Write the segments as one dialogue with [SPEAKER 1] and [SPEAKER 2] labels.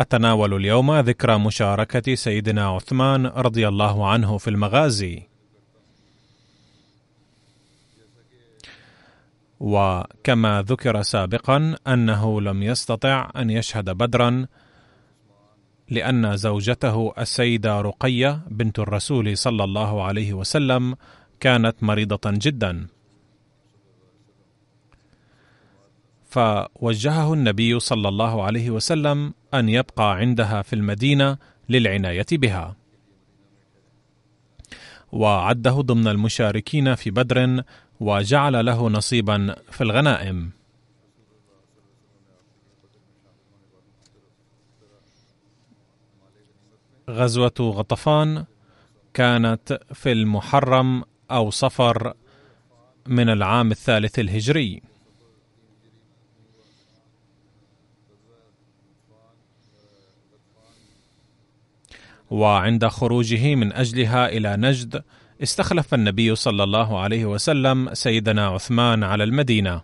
[SPEAKER 1] أتناول اليوم ذكرى مشاركة سيدنا عثمان رضي الله عنه في المغازي. وكما ذكر سابقا أنه لم يستطع أن يشهد بدرا لأن زوجته السيدة رقية بنت الرسول صلى الله عليه وسلم كانت مريضة جدا. فوجهه النبي صلى الله عليه وسلم أن يبقى عندها في المدينة للعناية بها. وعده ضمن المشاركين في بدر وجعل له نصيبا في الغنائم. غزوة غطفان كانت في المحرم أو صفر من العام الثالث الهجري. وعند خروجه من أجلها إلى نجد استخلف النبي صلى الله عليه وسلم سيدنا عثمان على المدينة.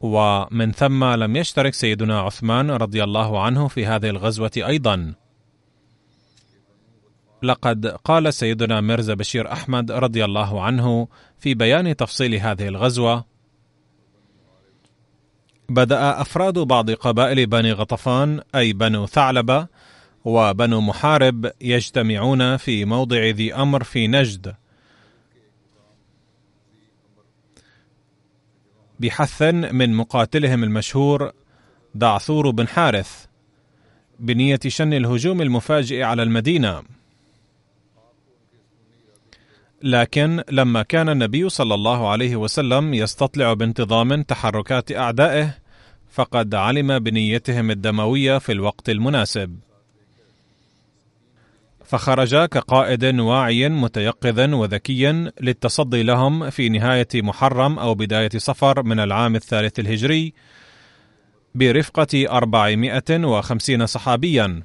[SPEAKER 1] ومن ثم لم يشترك سيدنا عثمان رضي الله عنه في هذه الغزوة أيضا. لقد قال سيدنا ميرزا بشير أحمد رضي الله عنه في بيان تفصيل هذه الغزوة بدأ أفراد بعض قبائل بني غطفان أي بنو ثعلبة وبنو محارب يجتمعون في موضع ذي أمر في نجد. بحث من مقاتلهم المشهور دعثور بن حارث بنية شن الهجوم المفاجئ على المدينة. لكن لما كان النبي صلى الله عليه وسلم يستطلع بانتظام تحركات أعدائه فقد علم بنيتهم الدموية في الوقت المناسب. فخرج كقائد واعي متيقظ وذكي للتصدي لهم في نهاية محرم أو بداية صفر من العام الثالث الهجري برفقة أربعمائة وخمسين صحابيا.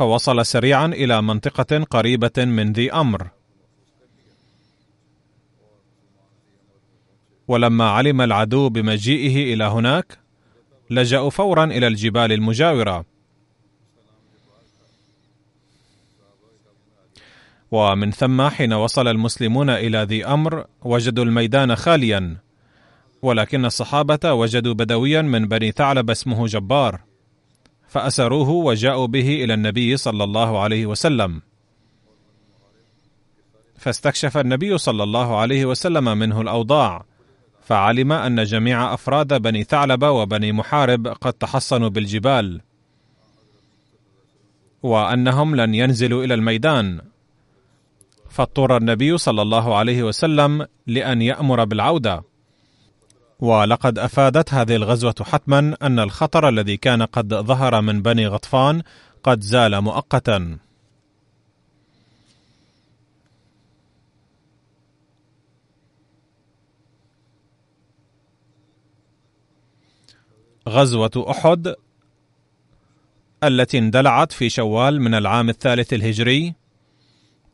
[SPEAKER 1] فوصل سريعا إلى منطقة قريبة من ذي أمر. ولما علم العدو بمجيئه إلى هناك لجأوا فورا إلى الجبال المجاورة. ومن ثم حين وصل المسلمون إلى ذي أمر وجدوا الميدان خاليا. ولكن الصحابة وجدوا بدويا من بني ثعلب اسمه جبار. فأسروه وجاءوا به إلى النبي صلى الله عليه وسلم. فاستكشف النبي صلى الله عليه وسلم منه الأوضاع فعلم أن جميع أفراد بني ثعلبة وبني محارب قد تحصنوا بالجبال وأنهم لن ينزلوا إلى الميدان. فاضطر النبي صلى الله عليه وسلم لأن يأمر بالعودة. ولقد أفادت هذه الغزوة حتما أن الخطر الذي كان قد ظهر من بني غطفان قد زال مؤقتا. غزوة أحد التي اندلعت في شوال من العام الثالث الهجري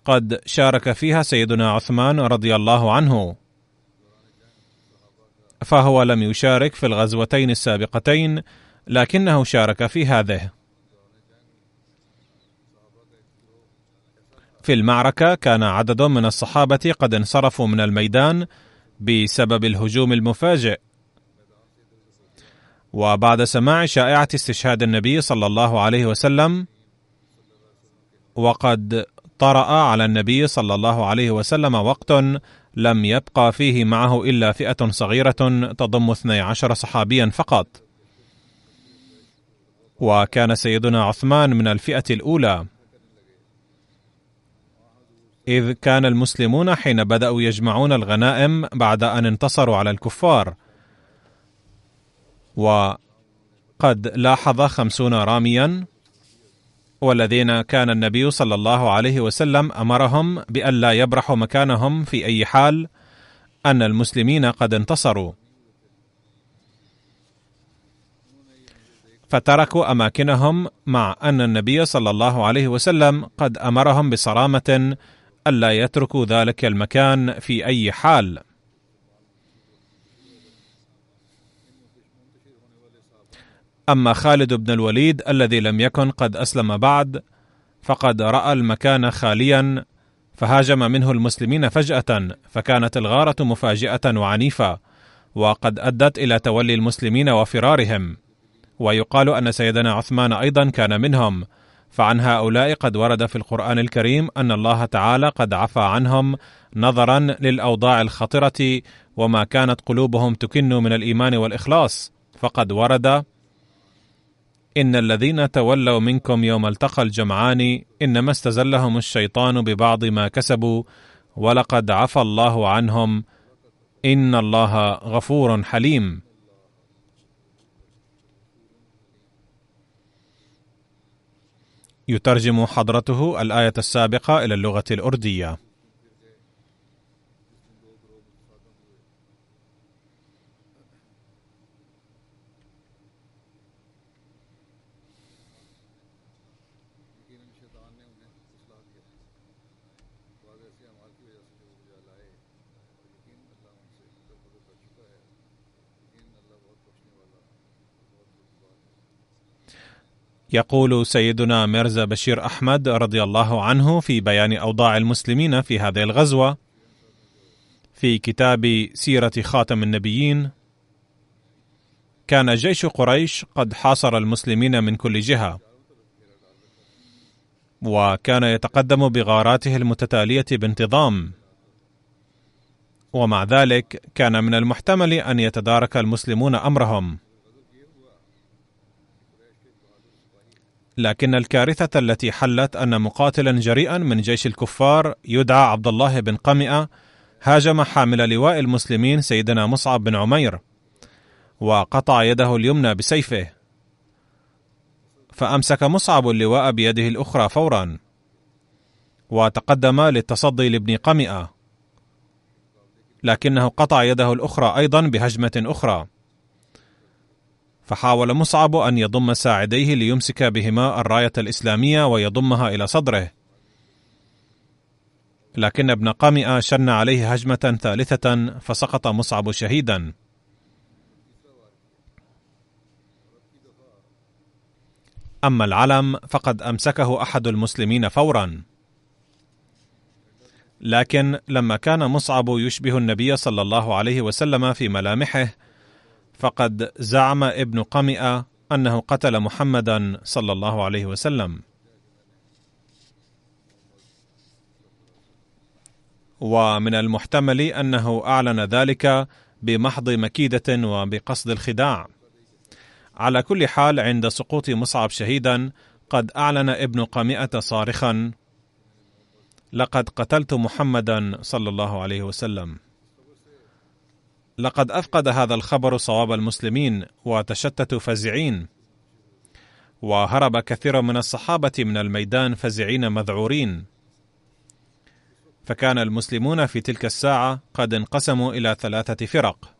[SPEAKER 1] قد شارك فيها سيدنا عثمان رضي الله عنه. فهو لم يشارك في الغزوتين السابقتين لكنه شارك في هذه. في المعركة كان عدد من الصحابة قد انصرفوا من الميدان بسبب الهجوم المفاجئ. وبعد سماع شائعة استشهاد النبي صلى الله عليه وسلم وقد طرأ على النبي صلى الله عليه وسلم وقت لم يبقى فيه معه إلا فئة صغيرة تضم 12 صحابيا فقط. وكان سيدنا عثمان من الفئة الأولى. إذ كان المسلمون حين بدأوا يجمعون الغنائم بعد أن انتصروا على الكفار. وقد لاحظ خمسون راميا والذين كان النبي صلى الله عليه وسلم أمرهم بألا يبرحوا مكانهم في أي حال أن المسلمين قد انتصروا. فتركوا أماكنهم مع أن النبي صلى الله عليه وسلم قد أمرهم بصرامة ألا يتركوا ذلك المكان في أي حال. أما خالد بن الوليد الذي لم يكن قد أسلم بعد فقد رأى المكان خاليا فهاجم منه المسلمين فجأة فكانت الغارة مفاجئة وعنيفة وقد أدت إلى تولي المسلمين وفرارهم. ويقال أن سيدنا عثمان أيضا كان منهم فعن هؤلاء قد ورد في القرآن الكريم أن الله تعالى قد عفى عنهم نظرا للأوضاع الخطرة وما كانت قلوبهم تكن من الإيمان والإخلاص. فقد ورد إن الذين تولوا منكم يوم التقى الجمعان إنما استزلهم الشيطان ببعض ما كسبوا ولقد عفى الله عنهم إن الله غفور حليم. يترجم حضرته الآية السابقة إلى اللغة الأردية. يقول سيدنا ميرزا بشير أحمد رضي الله عنه في بيان أوضاع المسلمين في هذه الغزوة في كتاب سيرة خاتم النبيين. كان جيش قريش قد حاصر المسلمين من كل جهة وكان يتقدم بغاراته المتتالية بانتظام. ومع ذلك كان من المحتمل أن يتدارك المسلمون أمرهم. لكن الكارثة التي حلت أن مقاتلا جريئا من جيش الكفار يدعى عبد الله بن قمئة هاجم حامل لواء المسلمين سيدنا مصعب بن عمير وقطع يده اليمنى بسيفه. فأمسك مصعب اللواء بيده الأخرى فورا وتقدم للتصدي لابن قمئة لكنه قطع يده الأخرى أيضا بهجمة أخرى. فحاول مصعب أن يضم ساعديه ليمسك بهما الراية الإسلامية ويضمها إلى صدره. لكن ابن قامئه شن عليه هجمة ثالثة فسقط مصعب شهيدا. أما العلم فقد أمسكه أحد المسلمين فورا. لكن لما كان مصعب يشبه النبي صلى الله عليه وسلم في ملامحه فقد زعم ابن قمئة أنه قتل محمدا صلى الله عليه وسلم. ومن المحتمل أنه أعلن ذلك بمحض مكيدة وبقصد الخداع. على كل حال عند سقوط مصعب شهيدا قد أعلن ابن قمئة صارخا لقد قتلت محمدا صلى الله عليه وسلم. لقد أفقد هذا الخبر صواب المسلمين وتشتتوا فزعين. وهرب كثير من الصحابة من الميدان فزعين مذعورين. فكان المسلمون في تلك الساعة قد انقسموا إلى ثلاثة فرق.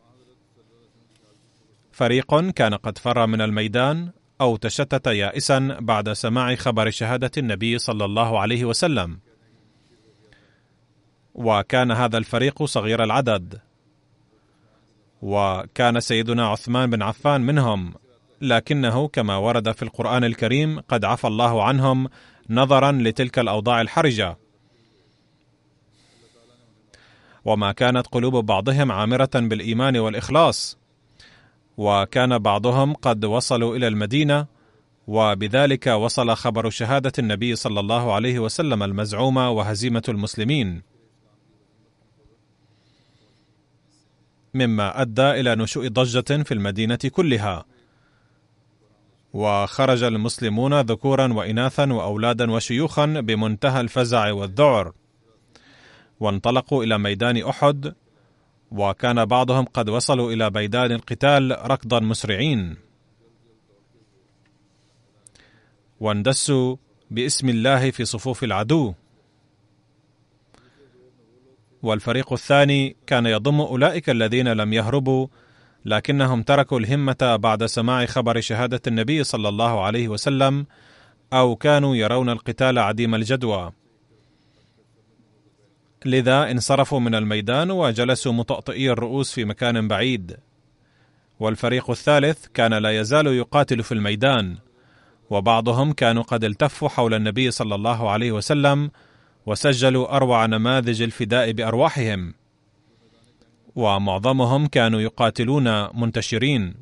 [SPEAKER 1] فريق كان قد فر من الميدان أو تشتت يائسا بعد سماع خبر شهادة النبي صلى الله عليه وسلم. وكان هذا الفريق صغير العدد. وكان سيدنا عثمان بن عفان منهم لكنه كما ورد في القرآن الكريم قد عفى الله عنهم نظرا لتلك الأوضاع الحرجة. وما كانت قلوب بعضهم عامرة بالإيمان والإخلاص وكان بعضهم قد وصلوا إلى المدينة وبذلك وصل خبر شهادة النبي صلى الله عليه وسلم المزعومة وهزيمة المسلمين. مما أدى إلى نشوء ضجة في المدينة كلها. وخرج المسلمون ذكورا وإناثا وأولادا وشيوخا بمنتهى الفزع والذعر. وانطلقوا إلى ميدان أحد وكان بعضهم قد وصلوا إلى ميدان القتال ركضا مسرعين. واندسوا باسم الله في صفوف العدو. والفريق الثاني كان يضم أولئك الذين لم يهربوا لكنهم تركوا الهمة بعد سماع خبر شهادة النبي صلى الله عليه وسلم أو كانوا يرون القتال عديم الجدوى. لذا انصرفوا من الميدان وجلسوا مطأطئي الرؤوس في مكان بعيد. والفريق الثالث كان لا يزال يقاتل في الميدان وبعضهم كانوا قد التفوا حول النبي صلى الله عليه وسلم وسجلوا أروع نماذج الفداء بأرواحهم. ومعظمهم كانوا يقاتلون منتشرين.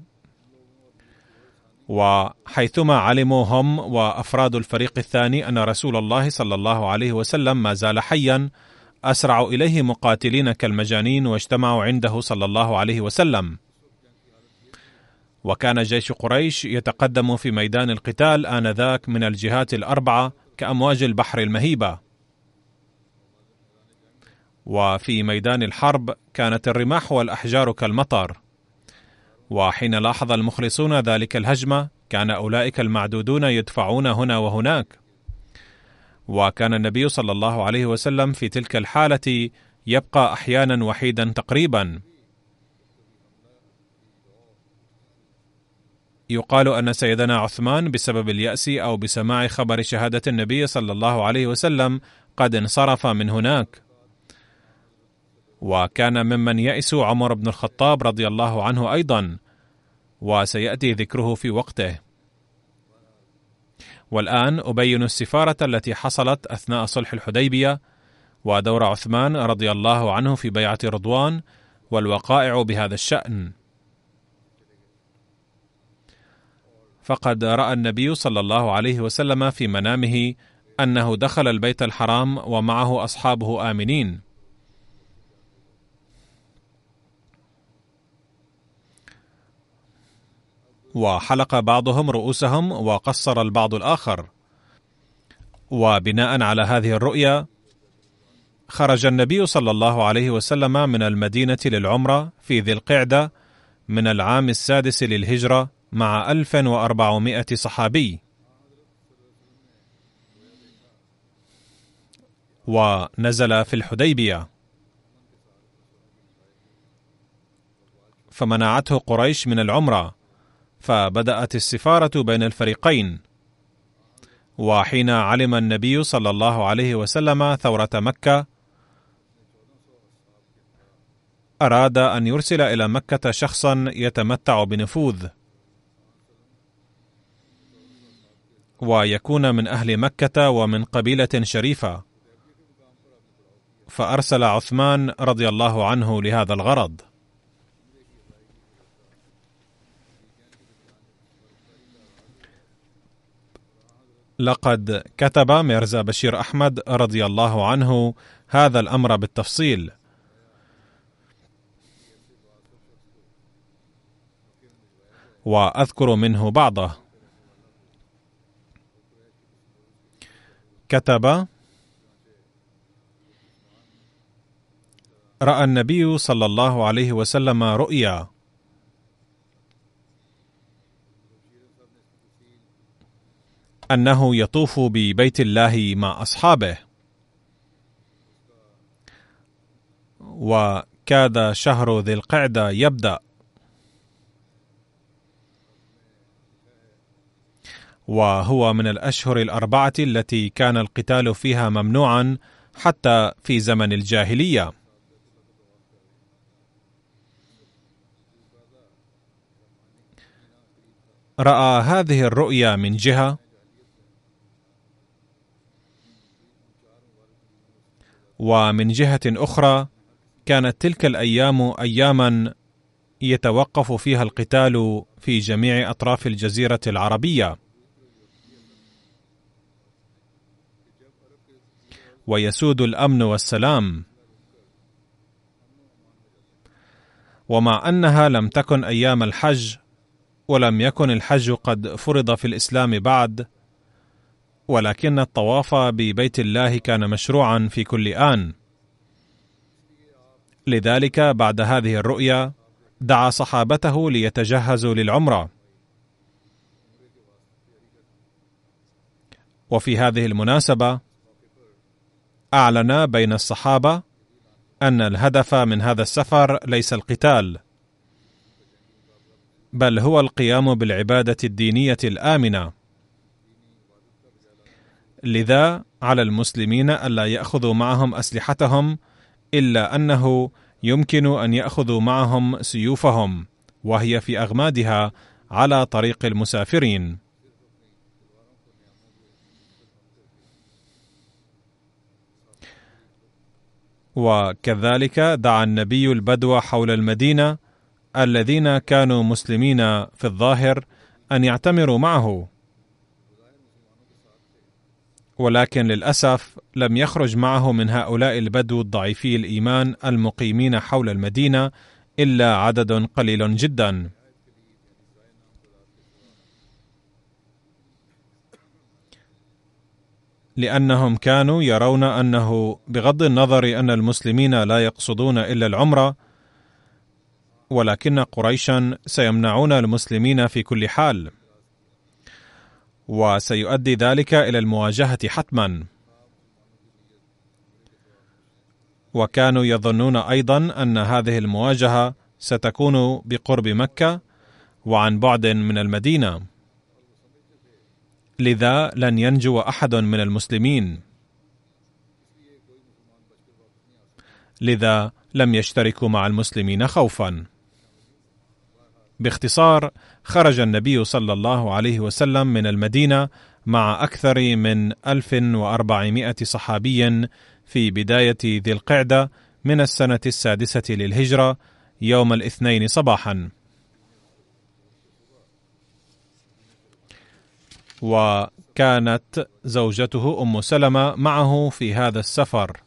[SPEAKER 1] وحيثما علموا هم وأفراد الفريق الثاني أن رسول الله صلى الله عليه وسلم ما زال حيا اسرعوا إليه مقاتلين كالمجانين واجتمعوا عنده صلى الله عليه وسلم. وكان جيش قريش يتقدم في ميدان القتال آنذاك من الجهات الأربعة كأمواج البحر المهيبة. وفي ميدان الحرب كانت الرماح والأحجار كالمطر وحين لاحظ المخلصون ذلك الهجمه كان أولئك المعدودون يدفعون هنا وهناك. وكان النبي صلى الله عليه وسلم في تلك الحالة يبقى أحيانا وحيدا تقريبا. يقال أن سيدنا عثمان بسبب اليأس أو بسماع خبر شهادة النبي صلى الله عليه وسلم قد انصرف من هناك. وكان ممن يئس عمر بن الخطاب رضي الله عنه أيضا وسيأتي ذكره في وقته. والآن أبين السفارة التي حصلت أثناء صلح الحديبية ودور عثمان رضي الله عنه في بيعة رضوان والوقائع بهذا الشأن. فقد رأى النبي صلى الله عليه وسلم في منامه أنه دخل البيت الحرام ومعه أصحابه آمنين. وحلق بعضهم رؤوسهم وقصر البعض الآخر. وبناء على هذه الرؤيا خرج النبي صلى الله عليه وسلم من المدينة للعمرة في ذي القعدة من العام السادس للهجرة مع 1400 صحابي. ونزل في الحديبية. فمنعته قريش من العمرة. فبدأت السفارة بين الفريقين. وحين علم النبي صلى الله عليه وسلم ثورة مكة أراد أن يرسل إلى مكة شخصا يتمتع بنفوذ. ويكون من أهل مكة ومن قبيلة شريفة. فأرسل عثمان رضي الله عنه لهذا الغرض. لقد كتب ميرزا بشير أحمد رضي الله عنه هذا الأمر بالتفصيل. وأذكر منه بعضه. كتب رأى النبي صلى الله عليه وسلم رؤيا. أنه يطوف ببيت الله مع أصحابه. وكاد شهر ذي القعدة يبدأ. وهو من الأشهر الأربعة التي كان القتال فيها ممنوعا حتى في زمن الجاهلية. رأى هذه الرؤيا من جهة ومن جهة أخرى كانت تلك الأيام أياما يتوقف فيها القتال في جميع أطراف الجزيرة العربية. ويسود الأمن والسلام. ومع أنها لم تكن أيام الحج ولم يكن الحج قد فرض في الإسلام بعد ولكن الطواف ببيت الله كان مشروعا في كل آن. لذلك بعد هذه الرؤيا دعا صحابته ليتجهزوا للعمرة. وفي هذه المناسبة أعلن بين الصحابة أن الهدف من هذا السفر ليس القتال بل هو القيام بالعبادة الدينية الآمنة. لذا على المسلمين ألا يأخذوا معهم أسلحتهم إلا أنه يمكن أن يأخذوا معهم سيوفهم وهي في أغمادها على طريق المسافرين. وكذلك دعا النبي البدو حول المدينة الذين كانوا مسلمين في الظاهر أن يعتمروا معه. ولكن للأسف لم يخرج معه من هؤلاء البدو الضعيفي الإيمان المقيمين حول المدينة إلا عدد قليل جدا. لأنهم كانوا يرون أنه بغض النظر أن المسلمين لا يقصدون إلا العمرة ولكن قريشا سيمنعون المسلمين في كل حال. وسيؤدي ذلك إلى المواجهة حتما. وكانوا يظنون أيضا أن هذه المواجهة ستكون بقرب مكة وعن بعد من المدينة. لذا لن ينجو أحد من المسلمين. لذا لم يشتركوا مع المسلمين خوفا. باختصار خرج النبي صلى الله عليه وسلم من المدينة مع أكثر من 1400 صحابي في بداية ذي القعدة من السنة السادسة للهجرة يوم الاثنين صباحا. وكانت زوجته أم سلمة معه في هذا السفر.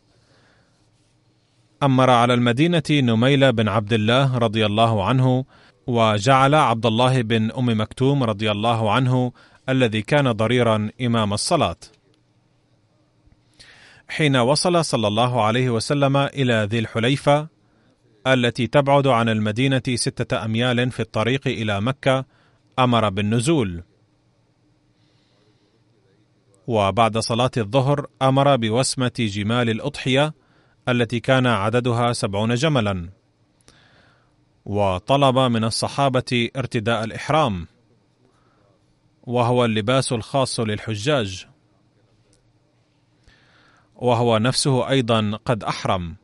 [SPEAKER 1] أمر على المدينة نميل بن عبد الله رضي الله عنه وجعل عبد الله بن أم مكتوم رضي الله عنه الذي كان ضريرا إمام الصلاة. حين وصل صلى الله عليه وسلم إلى ذي الحليفة التي تبعد عن المدينة ستة أميال في الطريق إلى مكة أمر بالنزول. وبعد صلاة الظهر أمر بوسمة جمال الأضحية التي كان عددها سبعون جملا. وطلب من الصحابة ارتداء الإحرام وهو اللباس الخاص للحجاج وهو نفسه أيضا قد أحرم.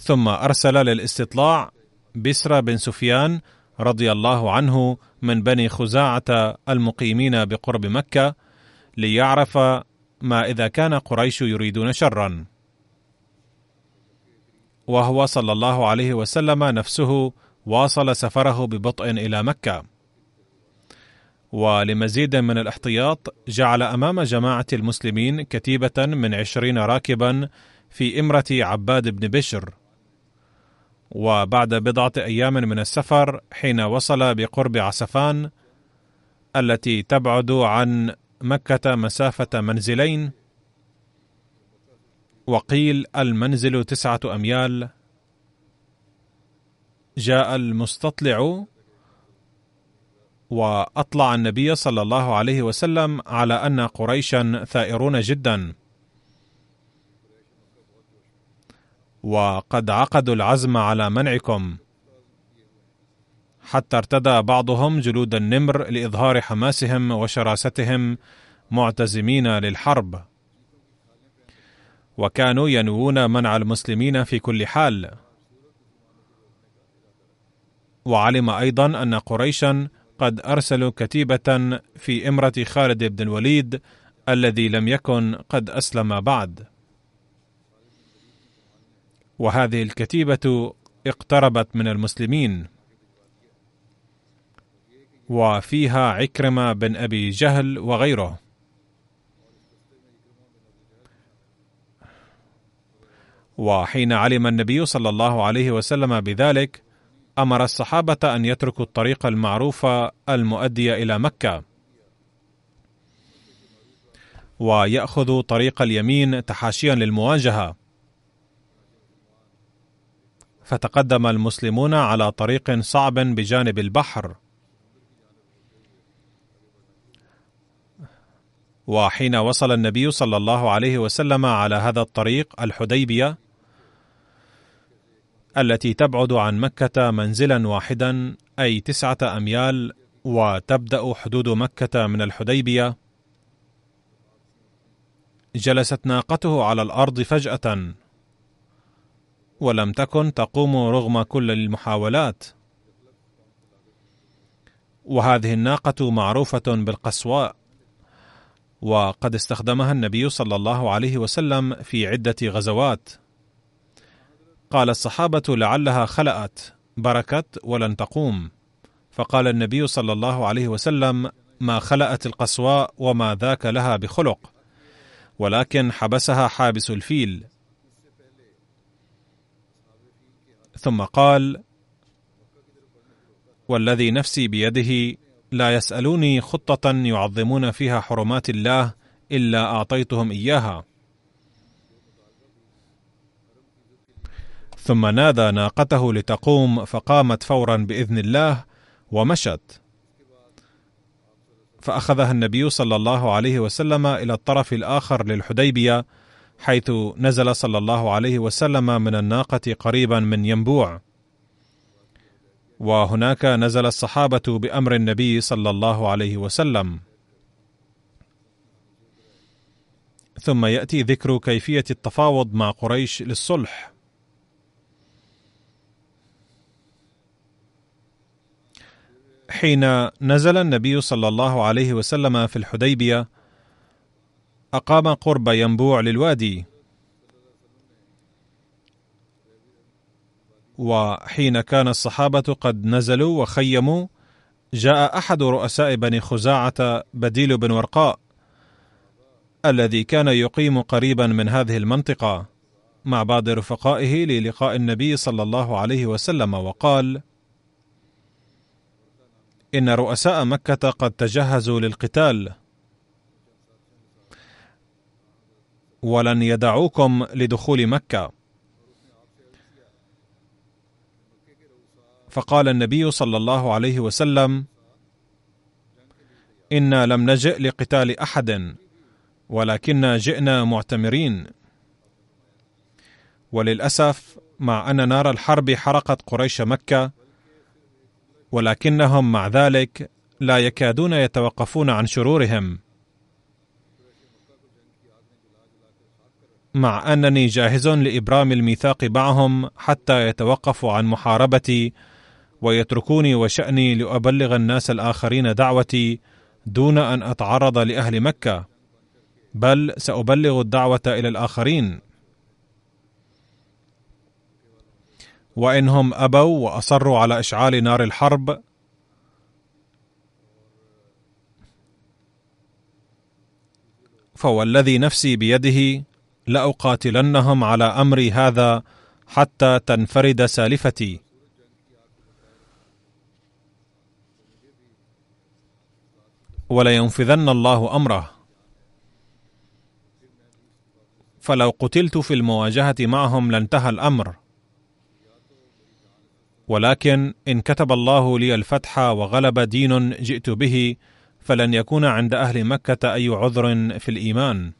[SPEAKER 1] ثم أرسل للاستطلاع بسر بن سفيان رضي الله عنه من بني خزاعة المقيمين بقرب مكة ليعرف ما إذا كان قريش يريدون شرا. وهو صلى الله عليه وسلم نفسه واصل سفره ببطء إلى مكة. ولمزيد من الاحتياط جعل أمام جماعة المسلمين كتيبة من عشرين راكبا في إمرة عباد بن بشر. وبعد بضعة أيام من السفر حين وصل بقرب عسفان التي تبعد عن مكة مسافة منزلين وقيل المنزل تسعة أميال. جاء المستطلع وأطلع النبي صلى الله عليه وسلم على أن قريشا ثائرون جدا. وقد عقدوا العزم على منعكم. حتى ارتدى بعضهم جلود النمر لإظهار حماسهم وشراستهم معتزمين للحرب. وكانوا ينوون منع المسلمين في كل حال. وعلم أيضا أن قريشا قد أرسلوا كتيبة في إمرة خالد بن الوليد الذي لم يكن قد أسلم بعد. وهذه الكتيبة اقتربت من المسلمين. وفيها عكرمة بن أبي جهل وغيره. وحين علم النبي صلى الله عليه وسلم بذلك أمر الصحابة أن يتركوا الطريق المعروف المؤدي إلى مكة. وياخذوا طريق اليمين تحاشيا للمواجهة. فتقدم المسلمون على طريق صعب بجانب البحر. وحين وصل النبي صلى الله عليه وسلم على هذا الطريق الحديبية التي تبعد عن مكة منزلا واحدا أي تسعة أميال وتبدأ حدود مكة من الحديبية. جلست ناقته على الأرض فجأة. ولم تكن تقوم رغم كل المحاولات. وهذه الناقة معروفة بالقسواء. وقد استخدمها النبي صلى الله عليه وسلم في عدة غزوات. قال الصحابة لعلها خلأت بركت ولن تقوم. فقال النبي صلى الله عليه وسلم ما خلأت القصواء وما ذاك لها بخلق ولكن حبسها حابس الفيل. ثم قال والذي نفسي بيده لا يسألوني خطة يعظمون فيها حرمات الله إلا أعطيتهم إياها. ثم نادى ناقته لتقوم فقامت فورا بإذن الله ومشت. فأخذها النبي صلى الله عليه وسلم إلى الطرف الآخر للحديبية حيث نزل صلى الله عليه وسلم من الناقة قريبا من ينبوع. وهناك نزل الصحابة بأمر النبي صلى الله عليه وسلم. ثم يأتي ذكر كيفية التفاوض مع قريش للصلح. حين نزل النبي صلى الله عليه وسلم في الحديبية أقام قرب ينبوع للوادي. وحين كان الصحابة قد نزلوا وخيموا جاء أحد رؤساء بني خزاعة بديل بن ورقاء الذي كان يقيم قريبا من هذه المنطقة. مع بعض رفقائه للقاء النبي صلى الله عليه وسلم وقال إن رؤساء مكة قد تجهزوا للقتال. ولن يدعوكم لدخول مكة. فقال النبي صلى الله عليه وسلم إنا لم نجئ لقتال أحد ولكنا جئنا معتمرين. وللأسف مع أن نار الحرب حرقت قريش مكة ولكنهم مع ذلك لا يكادون يتوقفون عن شرورهم. مع أنني جاهز لإبرام الميثاق معهم حتى يتوقفوا عن محاربتي ويتركوني وشأني لأبلغ الناس الآخرين دعوتي دون أن أتعرض لأهل مكة بل سأبلغ الدعوة إلى الآخرين. وإنهم أبوا وأصروا على إشعال نار الحرب. فوالذي نفسي بيده لأقاتلنهم على أمري هذا حتى تنفرد سالفتي. ولينفذن الله أمره. فلو قتلت في المواجهة معهم لانتهى الأمر. ولكن إن كتب الله لي الفتح وغلب دين جئت به فلن يكون عند أهل مكة أي عذر في الإيمان.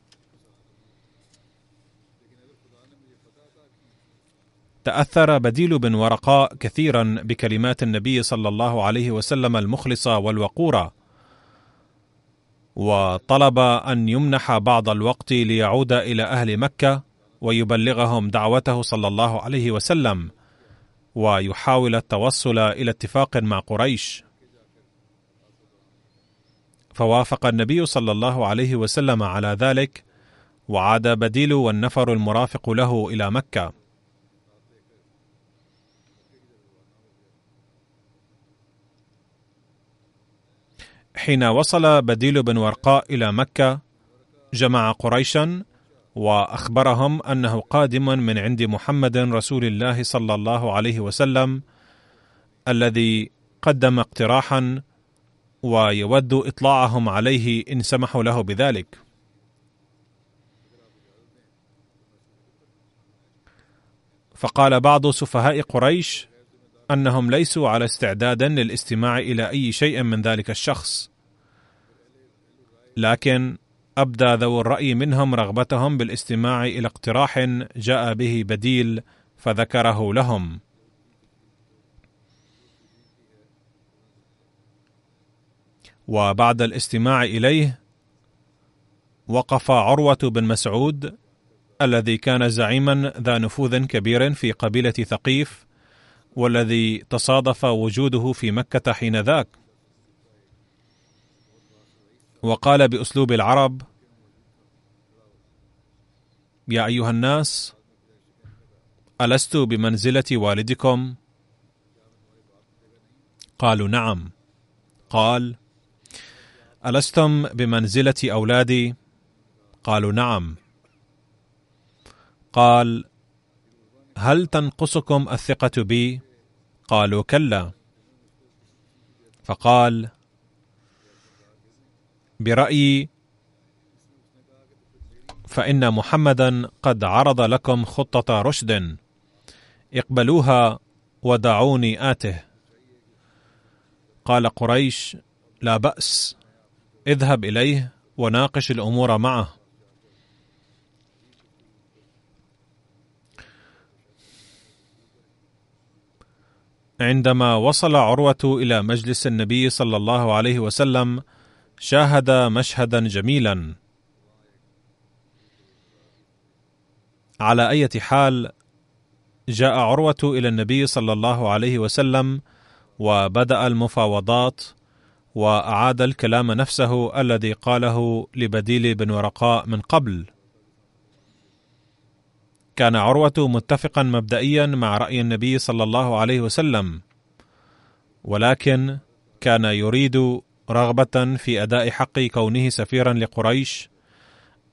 [SPEAKER 1] تأثر بديل بن ورقاء كثيرا بكلمات النبي صلى الله عليه وسلم المخلصة والوقورة وطلب أن يمنح بعض الوقت ليعود إلى أهل مكة ويبلغهم دعوته صلى الله عليه وسلم. ويحاول التوصل إلى اتفاق مع قريش. فوافق النبي صلى الله عليه وسلم على ذلك وعاد بديل والنفر المرافق له إلى مكة. حين وصل بديل بن ورقاء إلى مكة جمع قريشا وأخبرهم أنه قادم من عند محمد رسول الله صلى الله عليه وسلم الذي قدم اقتراحا ويود إطلاعهم عليه إن سمحوا له بذلك. فقال بعض سفهاء قريش أنهم ليسوا على استعداد للاستماع إلى أي شيء من ذلك الشخص لكن أبدى ذو الرأي منهم رغبتهم بالاستماع إلى اقتراح جاء به بديل فذكره لهم. وبعد الاستماع إليه وقف عروة بن مسعود الذي كان زعيما ذا نفوذ كبير في قبيلة ثقيف والذي تصادف وجوده في مكة حين ذاك. وقال بأسلوب العرب يا أيها الناس ألست بمنزلة والدكم؟ قالوا نعم. قال ألستم بمنزلة أولادي؟ قالوا نعم. قال هل تنقصكم الثقة بي؟ قالوا كلا. فقال برأيي فإن محمدا قد عرض لكم خطة رشد. اقبلوها ودعوني آته. قال قريش لا بأس اذهب إليه وناقش الأمور معه. عندما وصل عروة إلى مجلس النبي صلى الله عليه وسلم شاهد مشهدا جميلا. على اية حال جاء عروة إلى النبي صلى الله عليه وسلم وبدأ المفاوضات وأعاد الكلام نفسه الذي قاله لبديل بن ورقاء من قبل. كان عروة متفقا مبدئيا مع رأي النبي صلى الله عليه وسلم، ولكن كان يريد رغبة في أداء حق كونه سفيرا لقريش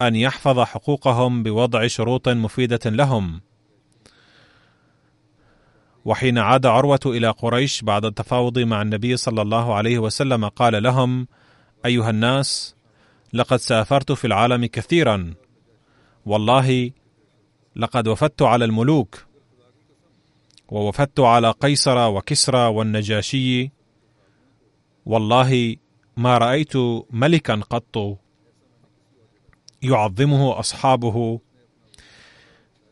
[SPEAKER 1] أن يحفظ حقوقهم بوضع شروط مفيدة لهم. وحين عاد عروة إلى قريش بعد التفاوض مع النبي صلى الله عليه وسلم قال لهم أيها الناس لقد سافرت في العالم كثيرا. والله لقد وفدت على الملوك. ووفدت على قيصر وكسرى والنجاشي. والله ما رأيت ملكا قط. يعظمه أصحابه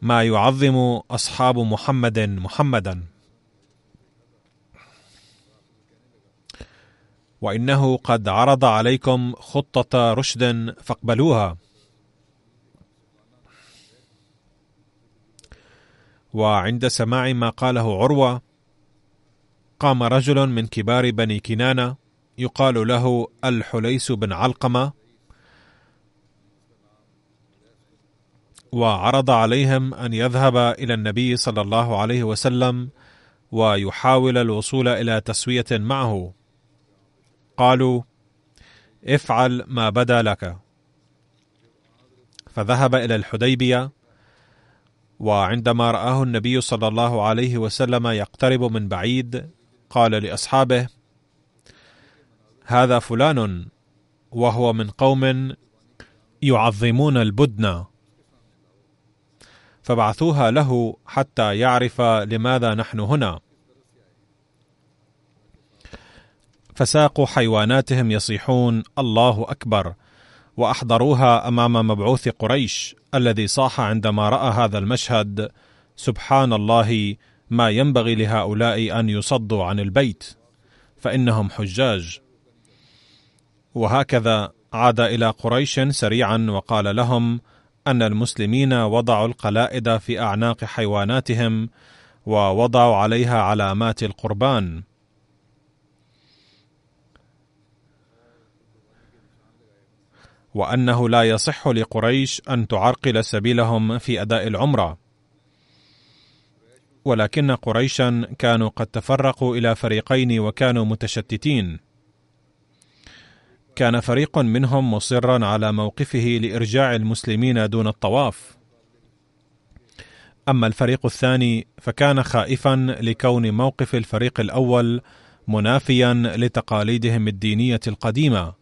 [SPEAKER 1] ما يعظم أصحاب محمد محمدا. وإنه قد عرض عليكم خطة رشد فاقبلوها. وعند سماع ما قاله عروة قام رجل من كبار بني كنانة يقال له الحليس بن علقمة وعرض عليهم أن يذهب إلى النبي صلى الله عليه وسلم ويحاول الوصول إلى تسوية معه. قالوا افعل ما بدا لك. فذهب إلى الحديبية وعندما رآه النبي صلى الله عليه وسلم يقترب من بعيد قال لأصحابه هذا فلان وهو من قوم يعظمون البدن. فبعثوها له حتى يعرف لماذا نحن هنا. فساقوا حيواناتهم يصيحون الله أكبر وأحضروها أمام مبعوث قريش الذي صاح عندما رأى هذا المشهد سبحان الله ما ينبغي لهؤلاء أن يصدوا عن البيت فإنهم حجاج. وهكذا عاد إلى قريش سريعا وقال لهم أن المسلمين وضعوا القلائد في أعناق حيواناتهم ووضعوا عليها علامات القربان. وأنه لا يصح لقريش أن تعرقل سبيلهم في أداء العمرة. ولكن قريشا كانوا قد تفرقوا إلى فريقين وكانوا متشتتين. كان فريق منهم مصرا على موقفه لإرجاع المسلمين دون الطواف. أما الفريق الثاني فكان خائفا لكون موقف الفريق الأول منافيا لتقاليدهم الدينية القديمة.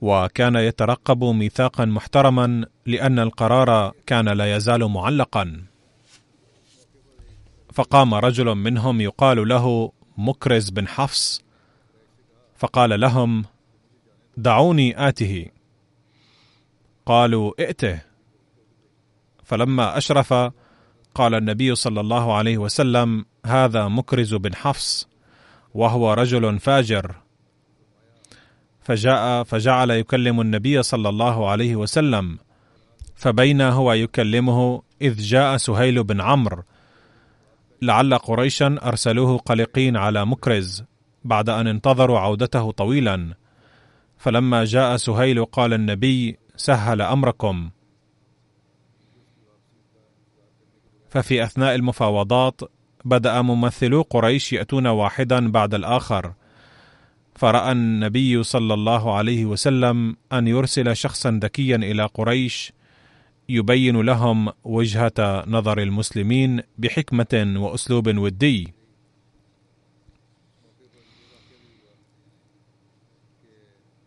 [SPEAKER 1] وكان يترقب ميثاقا محترما لأن القرار كان لا يزال معلقا. فقام رجل منهم يقال له مكرز بن حفص فقال لهم دعوني آته. قالوا ائته فلما أشرف قال النبي صلى الله عليه وسلم هذا مكرز بن حفص وهو رجل فاجر. فجاء فجعل يكلم النبي صلى الله عليه وسلم فبين هو يكلمه إذ جاء سهيل بن عمرو. لعل قريشا أرسلوه قلقين على مكرز بعد أن انتظروا عودته طويلا. فلما جاء سهيل قال النبي سهل أمركم. ففي أثناء المفاوضات بدأ ممثلو قريش يأتون واحدا بعد الآخر. فرأى النبي صلى الله عليه وسلم أن يرسل شخصا ذكيا إلى قريش يبين لهم وجهة نظر المسلمين بحكمة وأسلوب ودي.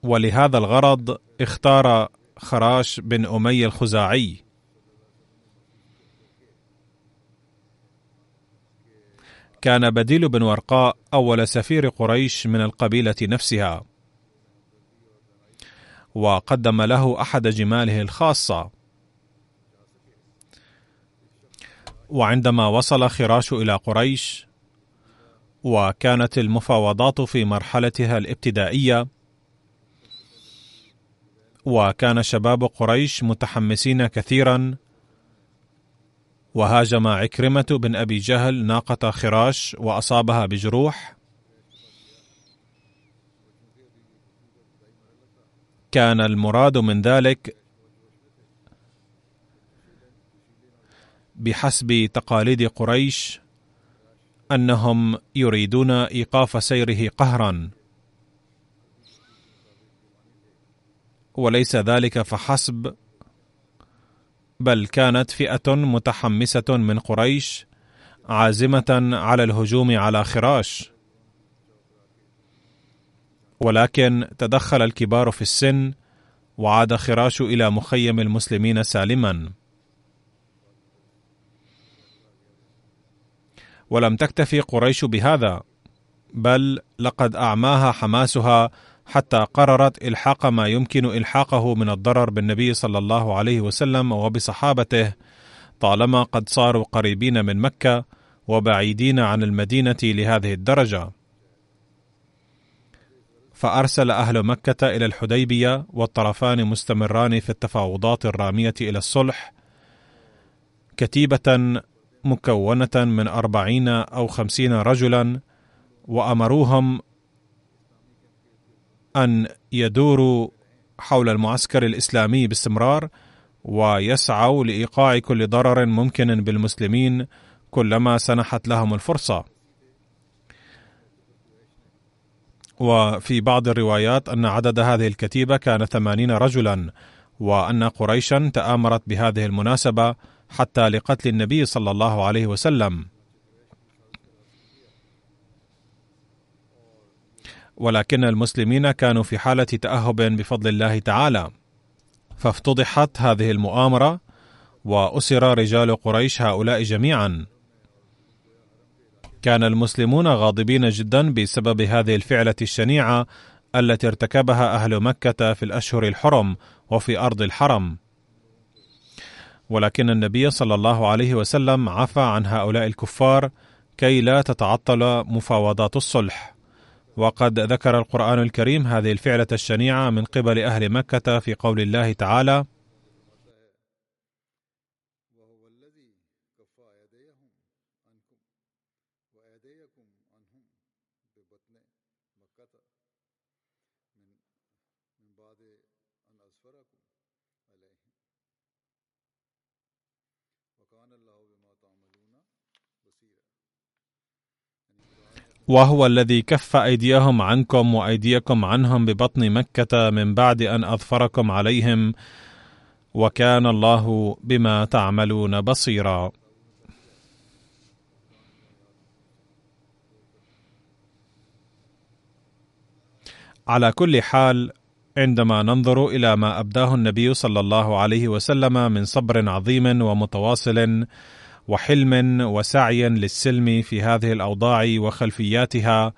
[SPEAKER 1] ولهذا الغرض اختار خراش بن أمية الخزاعي. كان بديل بن ورقاء أول سفير قريش من القبيلة نفسها. وقدم له أحد جماله الخاصة. وعندما وصل خراش إلى قريش وكانت المفاوضات في مرحلتها الابتدائية وكان شباب قريش متحمسين كثيرا. وهاجم عكرمة بن أبي جهل ناقة خراش وأصابها بجروح. كان المراد من ذلك بحسب تقاليد قريش أنهم يريدون إيقاف سيره قهرا. وليس ذلك فحسب بل كانت فئة متحمسة من قريش عازمة على الهجوم على خراش. ولكن تدخل الكبار في السن وعاد خراش إلى مخيم المسلمين سالما. ولم تكتفي قريش بهذا بل لقد أعماها حماسها حتى قررت إلحاق ما يمكن إلحاقه من الضرر بالنبي صلى الله عليه وسلم وبصحابته طالما قد صاروا قريبين من مكة وبعيدين عن المدينة لهذه الدرجة. فأرسل أهل مكة إلى الحديبية والطرفان مستمران في التفاوضات الرامية إلى الصلح كتيبة مكونة من أربعين أو خمسين رجلا وأمروهم أن يدوروا حول المعسكر الإسلامي باستمرار ويسعوا لإيقاع كل ضرر ممكن بالمسلمين كلما سنحت لهم الفرصة. وفي بعض الروايات أن عدد هذه الكتيبة كان ثمانين رجلا وأن قريشا تآمرت بهذه المناسبة حتى لقتل النبي صلى الله عليه وسلم. ولكن المسلمين كانوا في حالة تأهب بفضل الله تعالى. فافتضحت هذه المؤامرة وأسر رجال قريش هؤلاء جميعا. كان المسلمون غاضبين جدا بسبب هذه الفعلة الشنيعة التي ارتكبها أهل مكة في الأشهر الحرم وفي أرض الحرم. ولكن النبي صلى الله عليه وسلم عفى عن هؤلاء الكفار كي لا تتعطل مفاوضات الصلح. وقد ذكر القرآن الكريم هذه الفعلة الشنيعة من قبل أهل مكة في قول الله تعالى: وهو الذي كف أيديهم عنكم وأيديكم عنهم ببطن مكة من بعد أن أظفركم عليهم وكان الله بما تعملون بصيرا. على كل حال عندما ننظر إلى ما أبداه النبي صلى الله عليه وسلم من صبر عظيم ومتواصل وحلم وسعي للسلم في هذه الأوضاع وخلفياتها.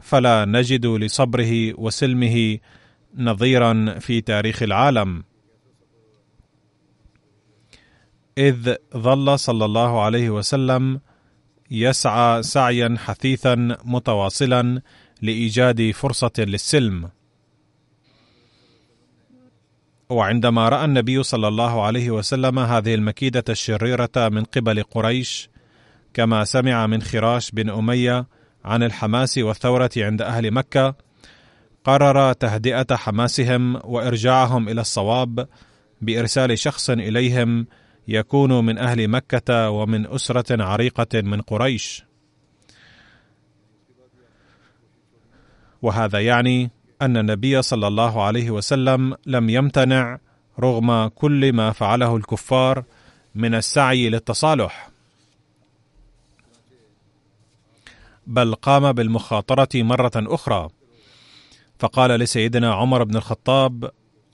[SPEAKER 1] فلا نجد لصبره وسلمه نظيرا في تاريخ العالم. إذ ظل صلى الله عليه وسلم يسعى سعيا حثيثا متواصلا لإيجاد فرصة للسلم. وعندما رأى النبي صلى الله عليه وسلم هذه المكيدة الشريرة من قبل قريش كما سمع من خراش بن أمية عن الحماس والثورة عند أهل مكة قرر تهدئة حماسهم وإرجاعهم إلى الصواب بإرسال شخص إليهم يكون من أهل مكة ومن أسرة عريقة من قريش. وهذا يعني أن النبي صلى الله عليه وسلم لم يمتنع رغم كل ما فعله الكفار من السعي للتصالح. بل قام بالمخاطرة مرة أخرى. فقال لسيدنا عمر بن الخطاب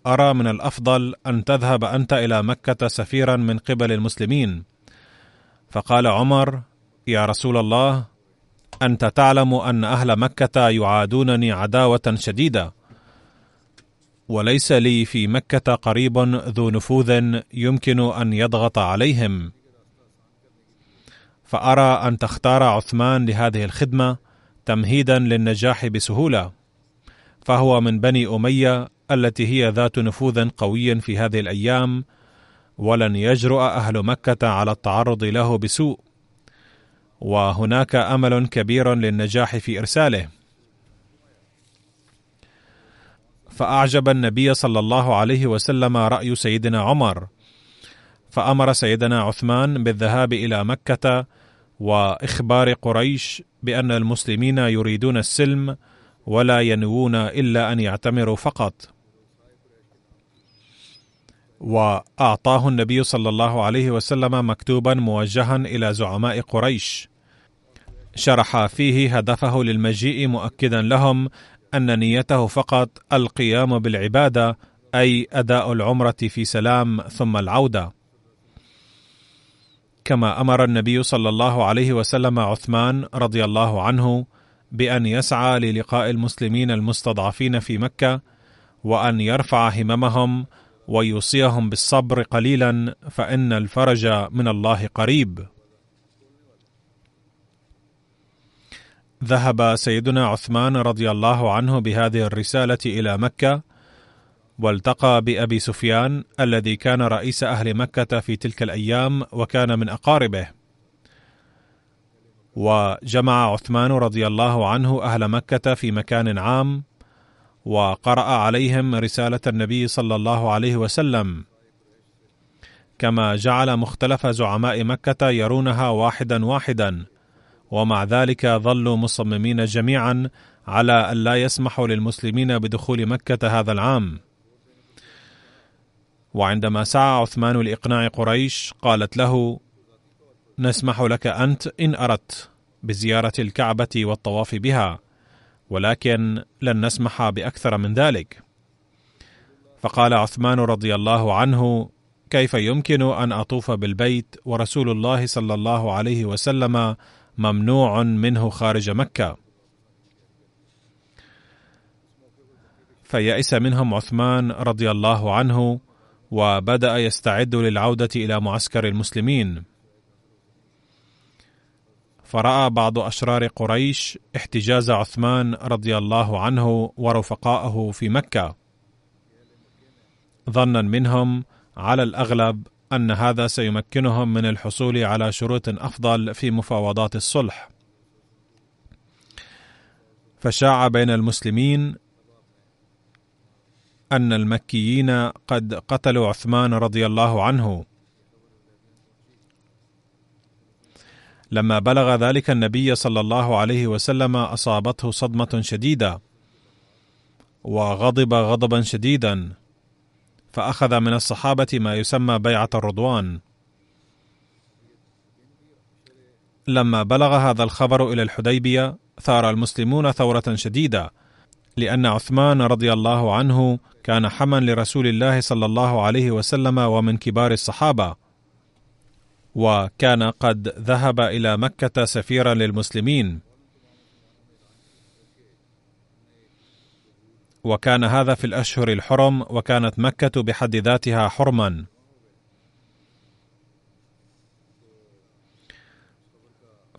[SPEAKER 1] أرى من الأفضل أن تذهب أنت إلى مكة سفيرا من قبل المسلمين. فقال عمر يا رسول الله أنت تعلم أن أهل مكة يعادونني عداوة شديدة. وليس لي في مكة قريب ذو نفوذ يمكن أن يضغط عليهم. فأرى أن تختار عثمان لهذه الخدمة تمهيدا للنجاح بسهولة. فهو من بني أمية التي هي ذات نفوذ قوي في هذه الأيام ولن يجرؤ أهل مكة على التعرض له بسوء. وهناك أمل كبير للنجاح في إرساله. فأعجب النبي صلى الله عليه وسلم رأي سيدنا عمر. فأمر سيدنا عثمان بالذهاب إلى مكة وإخبار قريش بأن المسلمين يريدون السلم ولا ينوون إلا أن يعتمروا فقط. وأعطاه النبي صلى الله عليه وسلم مكتوبا موجها إلى زعماء قريش. شرح فيه هدفه للمجيء مؤكدا لهم أن نيته فقط القيام بالعبادة أي أداء العمرة في سلام ثم العودة. كما أمر النبي صلى الله عليه وسلم عثمان رضي الله عنه بأن يسعى للقاء المسلمين المستضعفين في مكة وأن يرفع هممهم ويوصيهم بالصبر قليلا فإن الفرج من الله قريب. ذهب سيدنا عثمان رضي الله عنه بهذه الرسالة إلى مكة والتقى بأبي سفيان الذي كان رئيس أهل مكة في تلك الأيام وكان من أقاربه. وجمع عثمان رضي الله عنه أهل مكة في مكان عام وقرأ عليهم رسالة النبي صلى الله عليه وسلم. كما جعل مختلف زعماء مكة يرونها واحدا واحدا ومع ذلك ظلوا مصممين جميعا على أن لا يسمحوا للمسلمين بدخول مكة هذا العام. وعندما سعى عثمان لإقناع قريش قالت له نسمح لك أنت إن أردت بزيارة الكعبة والطواف بها. ولكن لن نسمح بأكثر من ذلك. فقال عثمان رضي الله عنه كيف يمكن أن أطوف بالبيت ورسول الله صلى الله عليه وسلم ممنوع منه خارج مكة؟ فيأس منهم عثمان رضي الله عنه وبدأ يستعد للعودة إلى معسكر المسلمين. فرأى بعض أشرار قريش احتجاز عثمان رضي الله عنه ورفقائه في مكة. ظنا منهم على الأغلب أن هذا سيمكنهم من الحصول على شروط أفضل في مفاوضات الصلح. فشاع بين المسلمين أن المكيين قد قتلوا عثمان رضي الله عنه. لما بلغ ذلك النبي صلى الله عليه وسلم أصابته صدمة شديدة وغضب غضبا شديدا فأخذ من الصحابة ما يسمى بيعة الرضوان. لما بلغ هذا الخبر إلى الحديبية ثار المسلمون ثورة شديدة لأن عثمان رضي الله عنه كان حما لرسول الله صلى الله عليه وسلم ومن كبار الصحابة. وكان قد ذهب إلى مكة سفيرا للمسلمين. وكان هذا في الأشهر الحرم وكانت مكة بحد ذاتها حرما.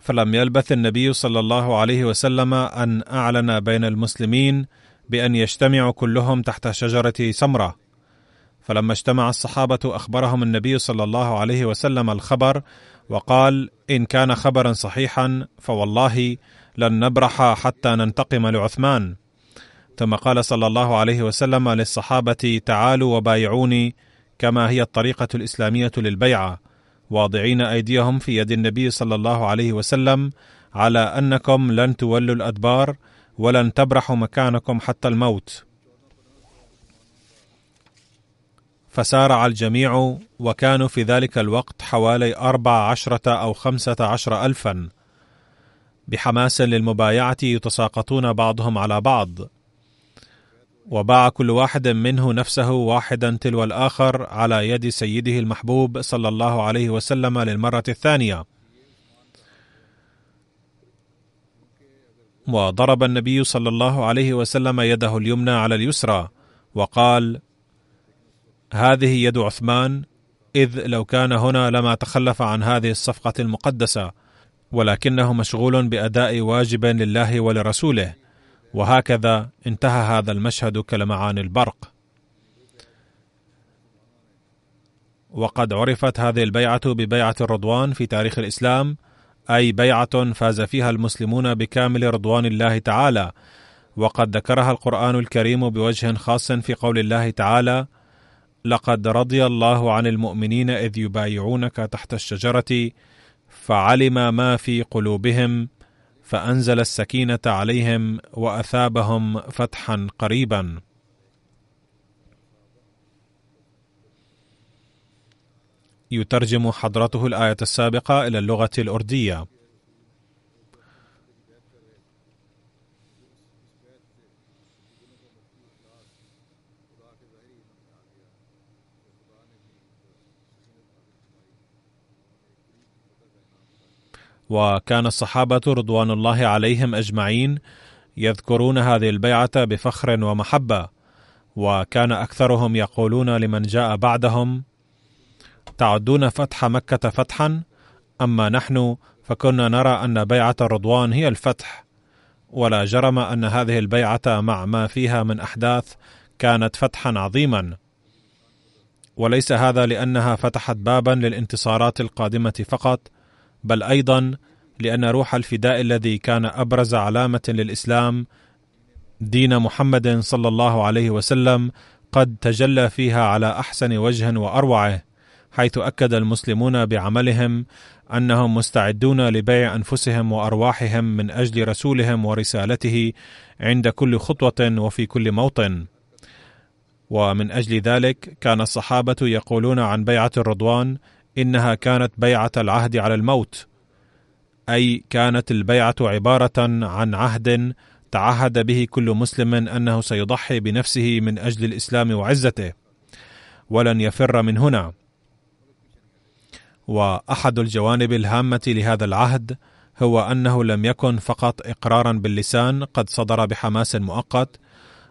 [SPEAKER 1] فلم يلبث النبي صلى الله عليه وسلم أن أعلن بين المسلمين بأن يجتمعوا كلهم تحت شجرة سمرة. فلما اجتمع الصحابة أخبرهم النبي صلى الله عليه وسلم الخبر وقال إن كان خبرا صحيحا فوالله لن نبرح حتى ننتقم لعثمان. ثم قال صلى الله عليه وسلم للصحابة تعالوا وبايعوني كما هي الطريقة الإسلامية للبيعة واضعين أيديهم في يد النبي صلى الله عليه وسلم على أنكم لن تولوا الأدبار ولن تبرحوا مكانكم حتى الموت. فسارع الجميع وكانوا في ذلك الوقت حوالي أربع عشرة أو خمسة عشر ألفا. بحماس للمبايعة يتساقطون بعضهم على بعض. وباع كل واحد منه نفسه واحدا تلو الآخر على يد سيده المحبوب صلى الله عليه وسلم للمرة الثانية. وضرب النبي صلى الله عليه وسلم يده اليمنى على اليسرى وقال هذه يد عثمان إذ لو كان هنا لما تخلف عن هذه الصفقة المقدسة ولكنه مشغول بأداء واجب لله ولرسوله وهكذا انتهى هذا المشهد كلمعان البرق. وقد عرفت هذه البيعة ببيعة الرضوان في تاريخ الإسلام أي بيعة فاز فيها المسلمون بكامل رضوان الله تعالى وقد ذكرها القرآن الكريم بوجه خاص في قول الله تعالى لقد رضي الله عن المؤمنين إذ يبايعونك تحت الشجرة فعلم ما في قلوبهم فأنزل السكينة عليهم وأثابهم فتحا قريبا. يترجم حضرته الآية السابقة إلى اللغة الأردية. وكان الصحابة رضوان الله عليهم أجمعين يذكرون هذه البيعة بفخر ومحبة وكان أكثرهم يقولون لمن جاء بعدهم تعدون فتح مكة فتحا؟ أما نحن فكنا نرى أن بيعة الرضوان هي الفتح ولا جرم أن هذه البيعة مع ما فيها من أحداث كانت فتحا عظيما. وليس هذا لأنها فتحت بابا للانتصارات القادمة فقط بل أيضا لأن روح الفداء الذي كان أبرز علامة للإسلام دين محمد صلى الله عليه وسلم قد تجلى فيها على أحسن وجه وأروعة حيث أكد المسلمون بعملهم أنهم مستعدون لبيع أنفسهم وأرواحهم من أجل رسولهم ورسالته عند كل خطوة وفي كل موطن. ومن أجل ذلك كان الصحابة يقولون عن بيعة الرضوان إنها كانت بيعة العهد على الموت أي كانت البيعة عبارة عن عهد تعهد به كل مسلم أنه سيضحي بنفسه من أجل الإسلام وعزته ولن يفر من هنا. وأحد الجوانب الهامة لهذا العهد هو أنه لم يكن فقط إقرارا باللسان قد صدر بحماس مؤقت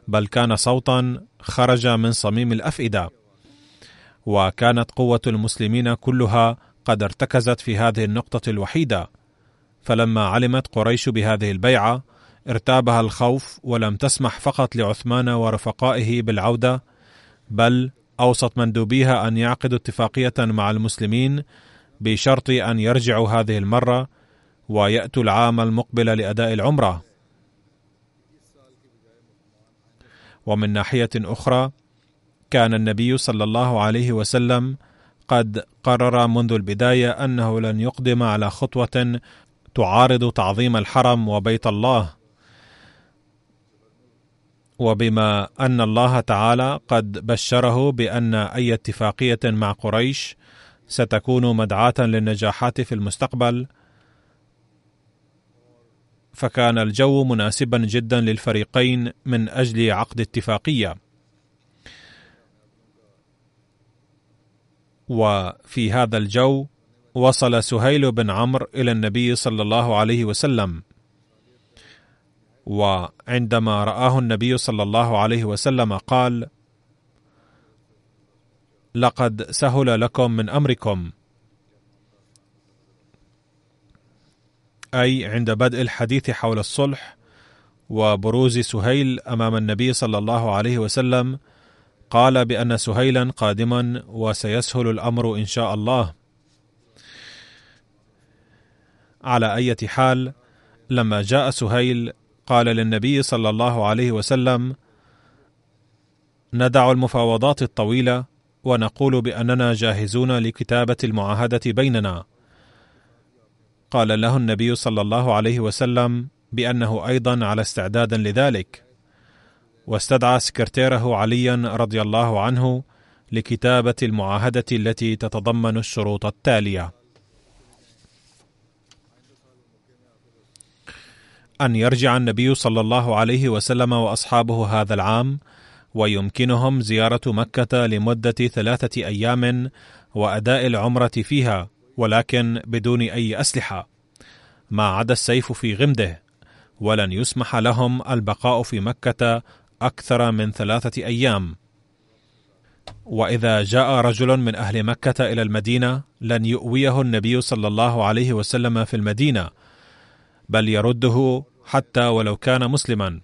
[SPEAKER 1] بل كان صوتا خرج من صميم الأفئدة. وكانت قوة المسلمين كلها قد ارتكزت في هذه النقطة الوحيدة. فلما علمت قريش بهذه البيعة ارتابها الخوف ولم تسمح فقط لعثمان ورفقائه بالعودة بل اوصت مندوبيها أن يعقدوا اتفاقية مع المسلمين بشرط أن يرجعوا هذه المرة ويأتوا العام المقبل لأداء العمرة. ومن ناحية أخرى كان النبي صلى الله عليه وسلم قد قرر منذ البداية أنه لن يقدم على خطوة تعارض تعظيم الحرم وبيت الله. وبما أن الله تعالى قد بشره بأن أي اتفاقية مع قريش ستكون مدعاة للنجاحات في المستقبل فكان الجو مناسبا جدا للفريقين من أجل عقد اتفاقية. وفي هذا الجو وصل سهيل بن عمرو إلى النبي صلى الله عليه وسلم. وعندما رآه النبي صلى الله عليه وسلم قال لقد سهل لكم من أمركم. أي عند بدء الحديث حول الصلح وبروز سهيل أمام النبي صلى الله عليه وسلم قال بأن سهيلا قادما وسيسهل الأمر إن شاء الله. على أي حال لما جاء سهيل قال للنبي صلى الله عليه وسلم ندع المفاوضات الطويلة ونقول بأننا جاهزون لكتابة المعاهدة بيننا. قال له النبي صلى الله عليه وسلم بأنه أيضا على استعداد لذلك. واستدعى سكرتيره عليا رضي الله عنه لكتابة المعاهدة التي تتضمن الشروط التالية. أن يرجع النبي صلى الله عليه وسلم وأصحابه هذا العام ويمكنهم زيارة مكة لمدة ثلاثة أيام وأداء العمرة فيها ولكن بدون أي أسلحة. ما عدا السيف في غمده ولن يسمح لهم البقاء في مكة أكثر من ثلاثة أيام. وإذا جاء رجل من أهل مكة إلى المدينة لن يؤويه النبي صلى الله عليه وسلم في المدينة بل يرده حتى ولو كان مسلما.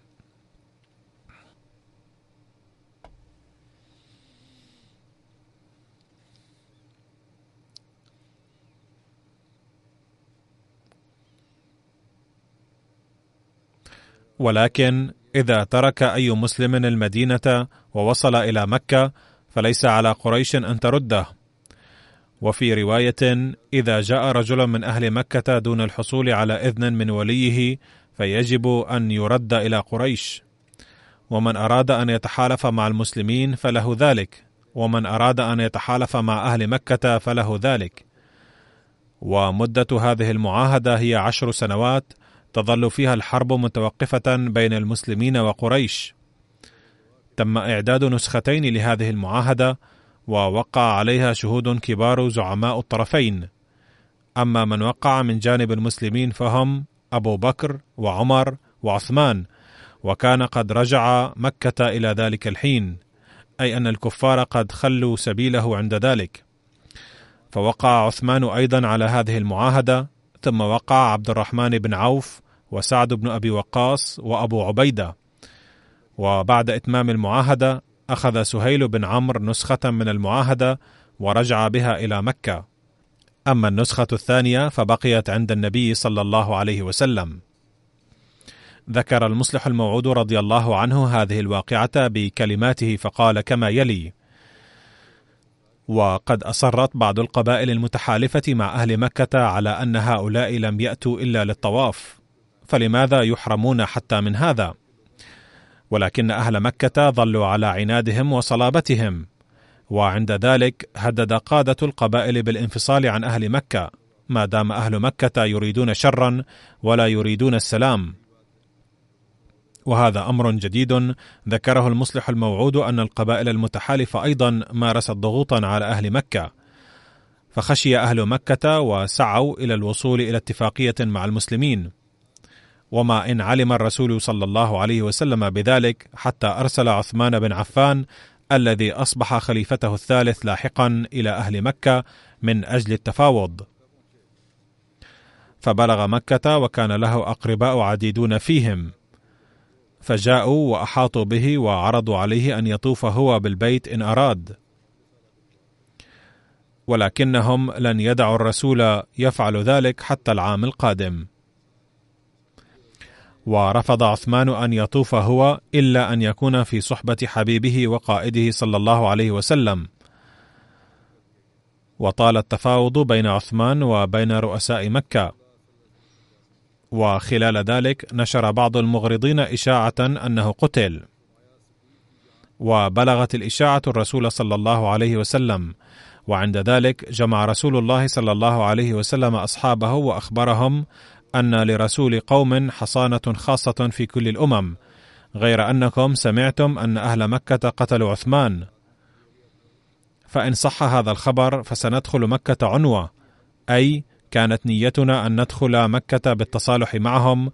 [SPEAKER 1] ولكن إذا ترك أي مسلم المدينة ووصل إلى مكة فليس على قريش أن ترده. وفي رواية إذا جاء رجل من أهل مكة دون الحصول على إذن من وليه فيجب أن يرد إلى قريش. ومن أراد أن يتحالف مع المسلمين فله ذلك. ومن أراد أن يتحالف مع أهل مكة فله ذلك. ومدة هذه المعاهدة هي عشر سنوات تظل فيها الحرب متوقفة بين المسلمين وقريش. تم إعداد نسختين لهذه المعاهدة ووقع عليها شهود كبار زعماء الطرفين. أما من وقع من جانب المسلمين فهم أبو بكر وعمر وعثمان وكان قد رجع مكة إلى ذلك الحين أي أن الكفار قد خلوا سبيله عند ذلك. فوقع عثمان أيضا على هذه المعاهدة ثم وقع عبد الرحمن بن عوف وسعد بن أبي وقاص وأبو عبيدة. وبعد إتمام المعاهدة أخذ سهيل بن عمرو نسخة من المعاهدة ورجع بها إلى مكة. أما النسخة الثانية فبقيت عند النبي صلى الله عليه وسلم. ذكر المصلح الموعود رضي الله عنه هذه الواقعة بكلماته فقال كما يلي وقد أصرت بعض القبائل المتحالفة مع أهل مكة على أن هؤلاء لم يأتوا إلا للطواف. فلماذا يحرمون حتى من هذا؟ ولكن أهل مكة ظلوا على عنادهم وصلابتهم وعند ذلك هدد قادة القبائل بالانفصال عن أهل مكة ما دام أهل مكة يريدون شرا ولا يريدون السلام. وهذا أمر جديد ذكره المصلح الموعود أن القبائل المتحالفه أيضا مارست ضغوطا على أهل مكة فخشي أهل مكة وسعوا إلى الوصول إلى اتفاقية مع المسلمين. وما إن علم الرسول صلى الله عليه وسلم بذلك حتى أرسل عثمان بن عفان الذي أصبح خليفته الثالث لاحقا إلى أهل مكة من أجل التفاوض. فبلغ مكة وكان له أقرباء عديدون فيهم. فجاءوا وأحاطوا به وعرضوا عليه أن يطوف هو بالبيت إن أراد. ولكنهم لن يدعوا الرسول يفعل ذلك حتى العام القادم. ورفض عثمان أن يطوف هو إلا أن يكون في صحبة حبيبه وقائده صلى الله عليه وسلم. وطال التفاوض بين عثمان وبين رؤساء مكة. وخلال ذلك نشر بعض المغرضين إشاعة أنه قتل. وبلغت الإشاعة الرسول صلى الله عليه وسلم. وعند ذلك جمع رسول الله صلى الله عليه وسلم أصحابه وأخبرهم أن لرسول قوم حصانة خاصة في كل الأمم غير أنكم سمعتم أن أهل مكة قتلوا عثمان. فإن صح هذا الخبر فسندخل مكة عنوة أي كانت نيتنا أن ندخل مكة بالتصالح معهم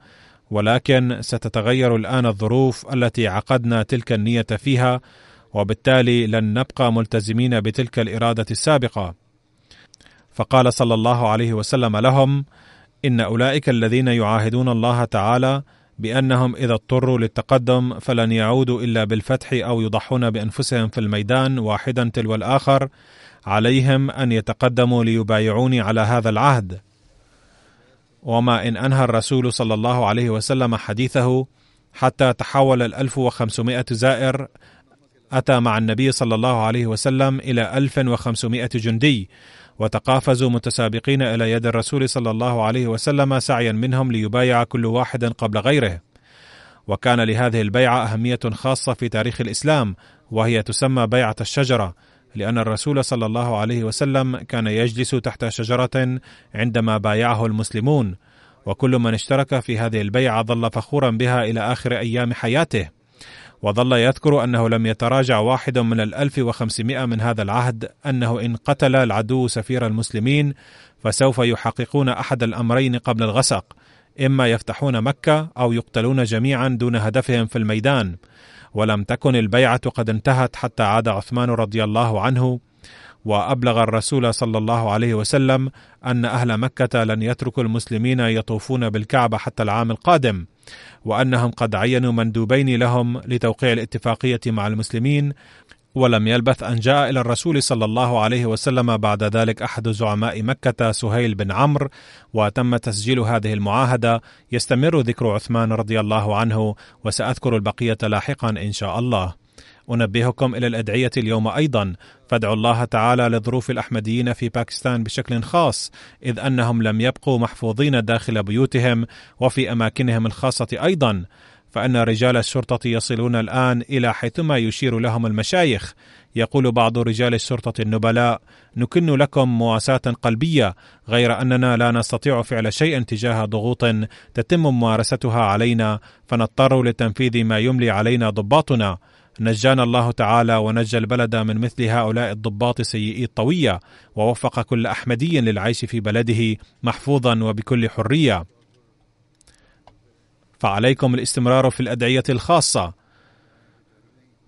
[SPEAKER 1] ولكن ستتغير الآن الظروف التي عقدنا تلك النية فيها وبالتالي لن نبقى ملتزمين بتلك الإرادة السابقة. فقال صلى الله عليه وسلم لهم إن أولئك الذين يعاهدون الله تعالى بأنهم إذا اضطروا للتقدم فلن يعودوا إلا بالفتح أو يضحون بأنفسهم في الميدان واحدا تلو الآخر عليهم أن يتقدموا ليبايعوني على هذا العهد. وما إن أنهى الرسول صلى الله عليه وسلم حديثه حتى تحول الألف وخمسمائة زائر أتى مع النبي صلى الله عليه وسلم إلى ألف وخمسمائة جندي. وتقافزوا متسابقين إلى يد الرسول صلى الله عليه وسلم سعيا منهم ليبايع كل واحد قبل غيره. وكان لهذه البيعة أهمية خاصة في تاريخ الإسلام وهي تسمى بيعة الشجرة لأن الرسول صلى الله عليه وسلم كان يجلس تحت شجرة عندما بايعه المسلمون وكل من اشترك في هذه البيعة ظل فخورا بها إلى آخر أيام حياته. وظل يذكر أنه لم يتراجع واحد من الألف وخمسمائة من هذا العهد أنه إن قتل العدو سفير المسلمين فسوف يحققون أحد الأمرين قبل الغسق إما يفتحون مكة أو يقتلون جميعا دون هدفهم في الميدان. ولم تكن البيعة قد انتهت حتى عاد عثمان رضي الله عنه وأبلغ الرسول صلى الله عليه وسلم أن أهل مكة لن يتركوا المسلمين يطوفون بالكعبة حتى العام القادم وأنهم قد عينوا مندوبين لهم لتوقيع الاتفاقية مع المسلمين ولم يلبث أن جاء إلى الرسول صلى الله عليه وسلم بعد ذلك أحد زعماء مكة سهيل بن عمرو وتم تسجيل هذه المعاهدة. يستمر ذكر عثمان رضي الله عنه وسأذكر البقية لاحقا إن شاء الله. أنبهكم إلى الأدعية اليوم أيضا. فادعوا الله تعالى لظروف الأحمديين في باكستان بشكل خاص إذ أنهم لم يبقوا محفوظين داخل بيوتهم وفي أماكنهم الخاصة أيضا. فأن رجال الشرطة يصلون الآن إلى حيثما يشير لهم المشايخ. يقول بعض رجال الشرطة النبلاء نكن لكم مواساة قلبية غير أننا لا نستطيع فعل شيء تجاه ضغوط تتم ممارستها علينا فنضطر لتنفيذ ما يملي علينا ضباطنا. نجانا الله تعالى ونجى البلد من مثل هؤلاء الضباط سيئي الطوية ووفق كل أحمدي للعيش في بلده محفوظا وبكل حرية. فعليكم الاستمرار في الأدعية الخاصة.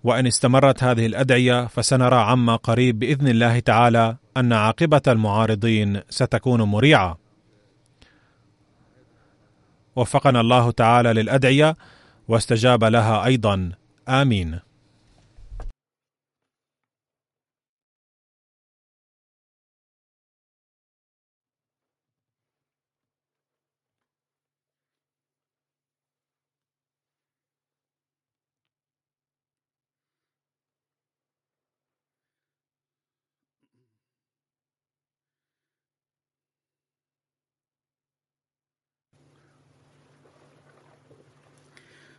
[SPEAKER 1] وإن استمرت هذه الأدعية فسنرى عما قريب بإذن الله تعالى أن عاقبة المعارضين ستكون مريعة. وفقنا الله تعالى للأدعية واستجاب لها أيضا. آمين.